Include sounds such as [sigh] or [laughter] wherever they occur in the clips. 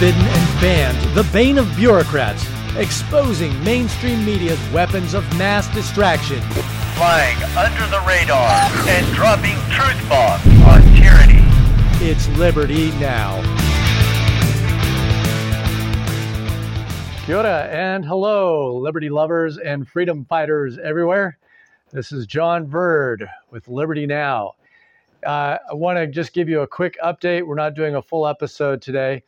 forbidden and banned, the bane of bureaucrats, exposing mainstream media's weapons of mass distraction. Flying under the radar and dropping truth bombs on tyranny. It's Liberty Now. Kia ora and hello, liberty lovers and freedom fighters everywhere. This is John Verd with Liberty Now. Uh, I want to just give you a quick update. We're not doing a full episode today,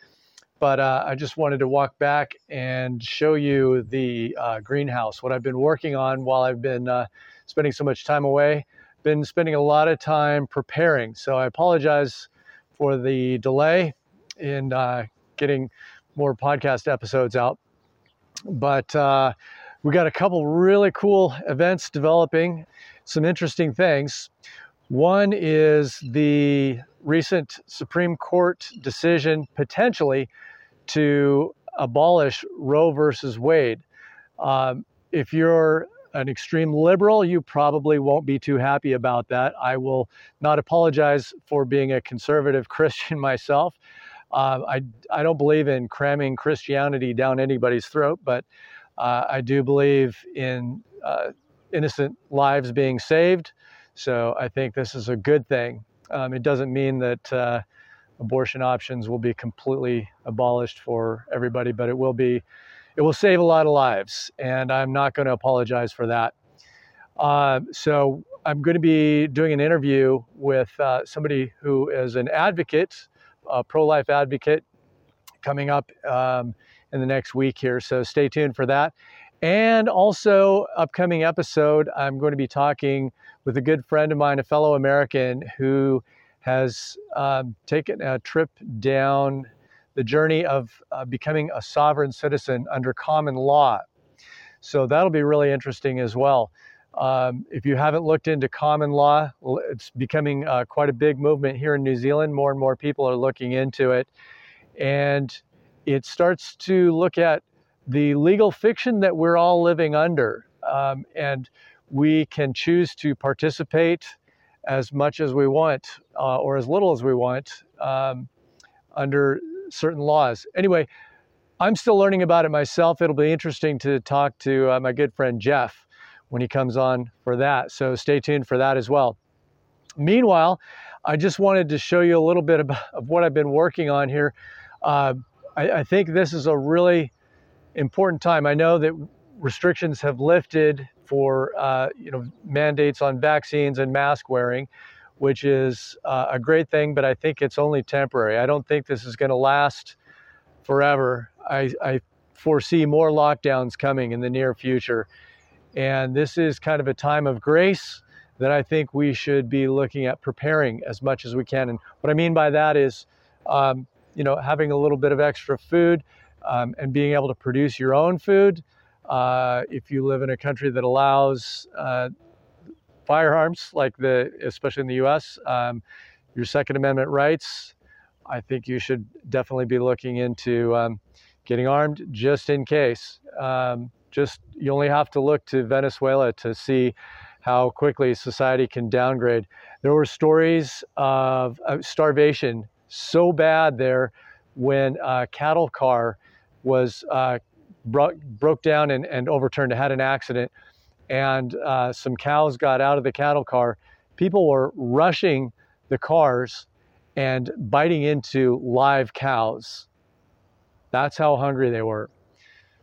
but uh, I just wanted to walk back and show you the uh, greenhouse, what I've been working on while I've been uh, spending so much time away. Been spending a lot of time preparing, so I apologize for the delay in uh, getting more podcast episodes out. But uh, we got a couple really cool events developing, some interesting things. One is the recent Supreme Court decision potentially to abolish Roe versus Wade. Um, if you're an extreme liberal, you probably won't be too happy about that. I will not apologize for being a conservative [laughs] Christian myself. Uh, I, I don't believe in cramming Christianity down anybody's throat, but uh, I do believe in uh, innocent lives being saved. So I think this is a good thing. Um, it doesn't mean that uh, abortion options will be completely abolished for everybody, but it will be, it will save a lot of lives, and I'm not going to apologize for that. Uh, so I'm going to be doing an interview with uh, somebody who is an advocate, a pro-life advocate, coming up um, in the next week here. So stay tuned for that. And also, upcoming episode, I'm going to be talking with a good friend of mine, a fellow American who has um, taken a trip down the journey of uh, becoming a sovereign citizen under common law. So that'll be really interesting as well. Um, if you haven't looked into common law, it's becoming uh, quite a big movement here in New Zealand. More and more people are looking into it. And it starts to look at the legal fiction that we're all living under. Um, and we can choose to participate as much as we want uh, or as little as we want um, under certain laws. Anyway, I'm still learning about it myself. It'll be interesting to talk to uh, my good friend Jeff when he comes on for that. So stay tuned for that as well. Meanwhile, I just wanted to show you a little bit of, of what I've been working on here. Uh, I, I think this is a really important time. I know that restrictions have lifted for uh, you know mandates on vaccines and mask wearing, which is uh, a great thing. But I think it's only temporary. I don't think this is going to last forever. I, I foresee more lockdowns coming in the near future, and this is kind of a time of grace that I think we should be looking at preparing as much as we can. And what I mean by that is, um, you know, having a little bit of extra food um, and being able to produce your own food. Uh, if you live in a country that allows uh, firearms, like the, especially in the U.S., um, your Second Amendment rights, I think you should definitely be looking into um, getting armed just in case. Um, just you only have to look to Venezuela to see how quickly society can downgrade. There were stories of, starvation so bad there when a cattle car was uh, bro- broke down and, and overturned. It had an accident, and uh, some cows got out of the cattle car. People were rushing the cars and biting into live cows. That's how hungry they were.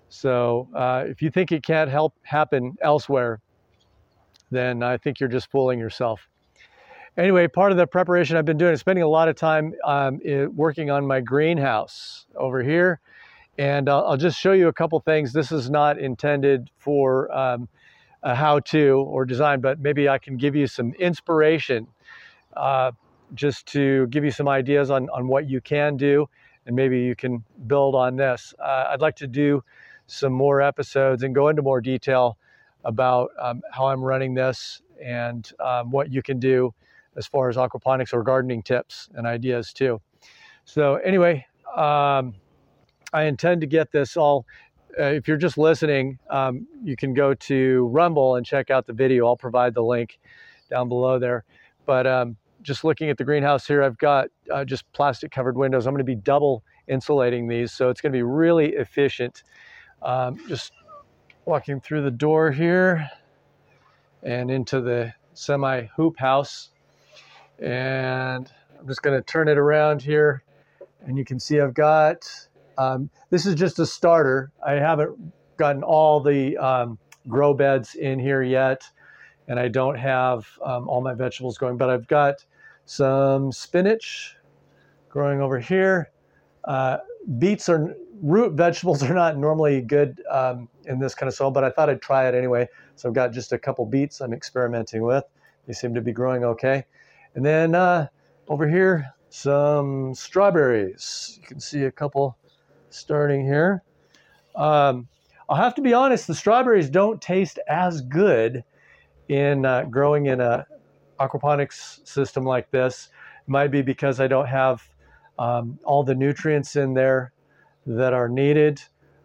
So uh, if you think it can't help happen elsewhere, then I think you're just fooling yourself. Anyway, part of the preparation I've been doing is spending a lot of time um, working on my greenhouse over here. And I'll, I'll, just show you a couple things. This is not intended for um, a how-to or design, but maybe I can give you some inspiration uh, just to give you some ideas on, on what you can do. And maybe you can build on this. Uh, I'd like to do some more episodes and go into more detail about um, how I'm running this and um, what you can do as far as aquaponics or gardening tips and ideas too. So anyway, um, I intend to get this all. Uh, if you're just listening, um, you can go to Rumble and check out the video. I'll provide the link down below there. But um, just looking at the greenhouse here, I've got uh, just plastic covered windows. I'm going to be double insulating these. So it's going to be really efficient. Um, just walking through the door here and into the semi hoop house. And I'm just going to turn it around here. And you can see I've got, um, this is just a starter. I haven't gotten all the um, grow beds in here yet. And I don't have um, all my vegetables going, but I've got some spinach growing over here. Uh, beets are root vegetables are not normally good um, in this kind of soil, but I thought I'd try it anyway. So I've got just a couple beets I'm experimenting with. They seem to be growing okay. And then uh, over here, some strawberries. You can see a couple starting here. Um, I'll have to be honest, the strawberries don't taste as good in uh, growing in a aquaponics system like this. It might be because I don't have um, all the nutrients in there that are needed.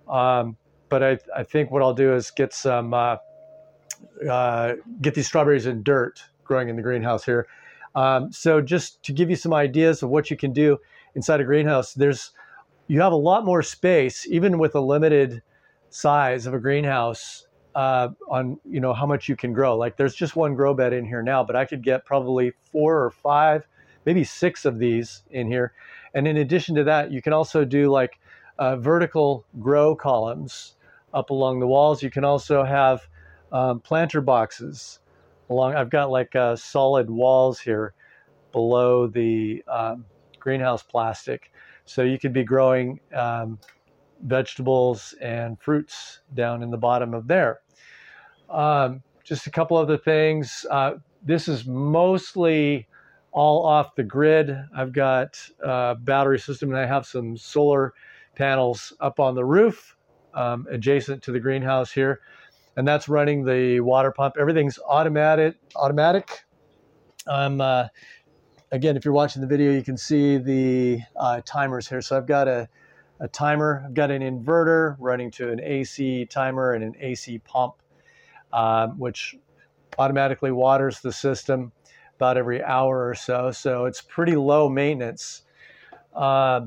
Um, but I, I, think what I'll do is get some uh, uh, get these strawberries in dirt growing in the greenhouse here. Um, so just to give you some ideas of what you can do inside a greenhouse, there's you have a lot more space even with a limited size of a greenhouse uh, on you know how much you can grow. Like there's just one grow bed in here now, but I could get probably four or five, maybe six of these in here. And in addition to that, you can also do like uh, vertical grow columns up along the walls. You can also have um, planter boxes along. I've got like uh, solid walls here below the um, greenhouse plastic, so you could be growing um, vegetables and fruits down in the bottom of there. Um, just a couple other things. Uh, this is mostly all off the grid. I've got a battery system and I have some solar panels up on the roof um, adjacent to the greenhouse here. And that's running the water pump. Everything's automatic. Automatic. Um, uh, again, if you're watching the video, you can see the uh, timers here. So I've got a, a timer. I've got an inverter running to an AC timer and an AC pump, um, which automatically waters the system about every hour or so. So it's pretty low maintenance. Um,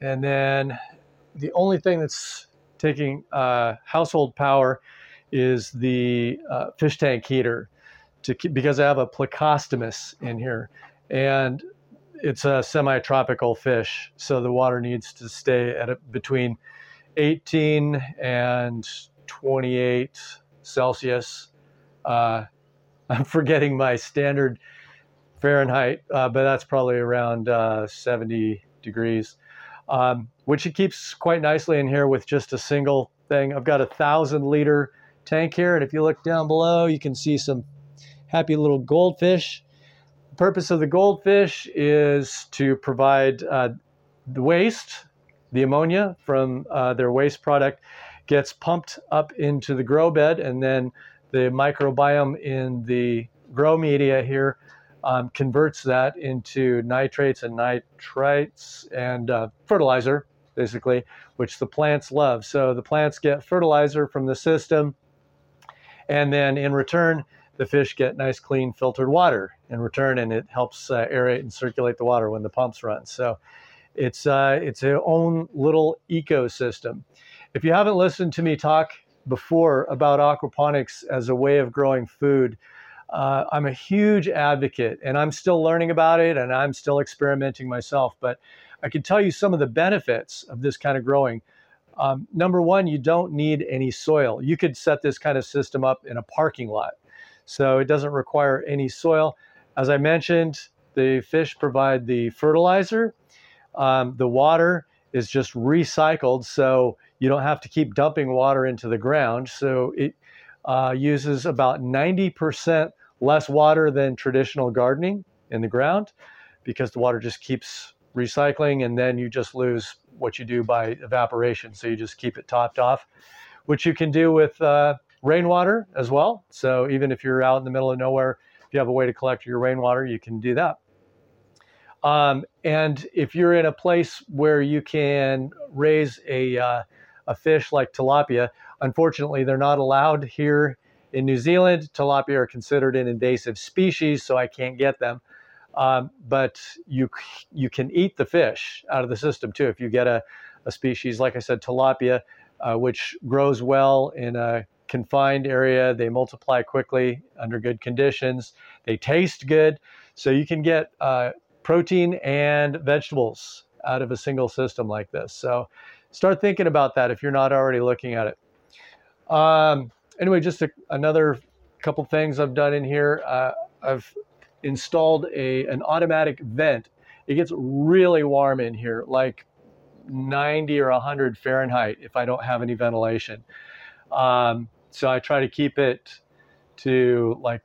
and then the only thing that's taking uh, household power is the uh, fish tank heater to keep, because I have a plecostomus in here and it's a semi-tropical fish. So the water needs to stay at a, between 18 and 28 Celsius. Uh, [laughs] I'm forgetting my standard Fahrenheit, uh, but that's probably around uh, 70 degrees um, which it keeps quite nicely in here with just a single thing. I've got a thousand liter tank here, and if you look down below, you can see some happy little goldfish. Purpose of the goldfish is to provide uh, the waste, the ammonia from uh, their waste product gets pumped up into the grow bed, and then the microbiome in the grow media here um, converts that into nitrates and nitrites and uh, fertilizer, basically, which the plants love. So the plants get fertilizer from the system, and then in return, the fish get nice, clean, filtered water in return, and it helps uh, aerate and circulate the water when the pumps run. So it's uh, it's its own little ecosystem. If you haven't listened to me talk before about aquaponics as a way of growing food, uh, I'm a huge advocate and I'm still learning about it and I'm still experimenting myself. But I can tell you some of the benefits of this kind of growing. Um, number one, you don't need any soil. You could set this kind of system up in a parking lot. So it doesn't require any soil. As I mentioned, the fish provide the fertilizer. Um, the water is just recycled, so you don't have to keep dumping water into the ground. So it uh, uses about 90% less water than traditional gardening in the ground because the water just keeps recycling and then you just lose what you do by evaporation. So you just keep it topped off, which you can do with uh, rainwater as well. So even if you're out in the middle of nowhere, if you have a way to collect your rainwater, you can do that. Um, and if you're in a place where you can raise a, uh, a fish like tilapia, unfortunately, they're not allowed here in New Zealand, tilapia are considered an invasive species, so I can't get them. Um, but you you can eat the fish out of the system too if you get a, a species like I said tilapia, uh, which grows well in a confined area. They multiply quickly under good conditions. They taste good, so you can get uh, protein and vegetables out of a single system like this. So start thinking about that if you're not already looking at it. Um, anyway, just a, another couple things I've done in here. Uh, I've installed a an automatic vent. It gets really warm in here, like 90 or 100 Fahrenheit if I don't have any ventilation. Um, so I try to keep it to like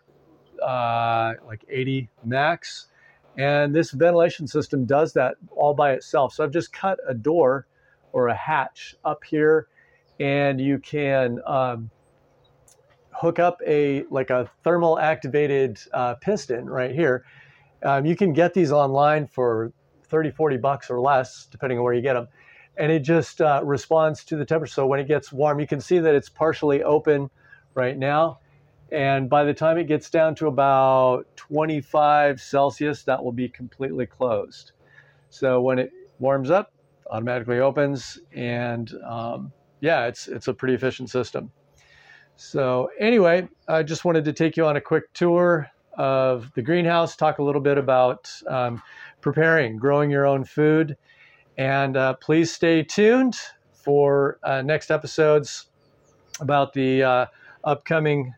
uh, like 80 max. And this ventilation system does that all by itself. So I've just cut a door or a hatch up here, and you can um, hook up a like a thermal activated uh, piston right here. Um, you can get these online for 30, 40 bucks or less, depending on where you get them. And it just uh, responds to the temperature. So when it gets warm, you can see that it's partially open right now. And by the time it gets down to about 25 Celsius, that will be completely closed. So when it warms up, automatically opens, and um, yeah, it's it's a pretty efficient system. So, anyway, I just wanted to take you on a quick tour of the greenhouse, talk a little bit about um, preparing, growing your own food. And uh, please stay tuned for uh, next episodes about the uh, upcoming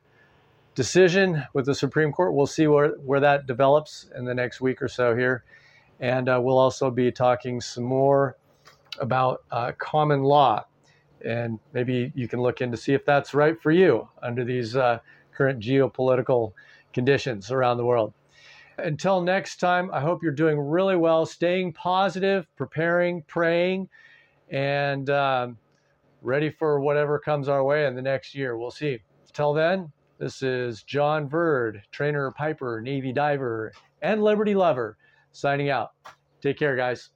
decision with the Supreme Court. We'll see where, where that develops in the next week or so here. And uh, we'll also be talking some more about uh, common law and maybe you can look in to see if that's right for you under these uh, current geopolitical conditions around the world. Until next time, I hope you're doing really well, staying positive, preparing, praying, and um, ready for whatever comes our way in the next year. We'll see. Till then, this is John Verd, trainer, piper, Navy diver, and Liberty lover, signing out. Take care, guys.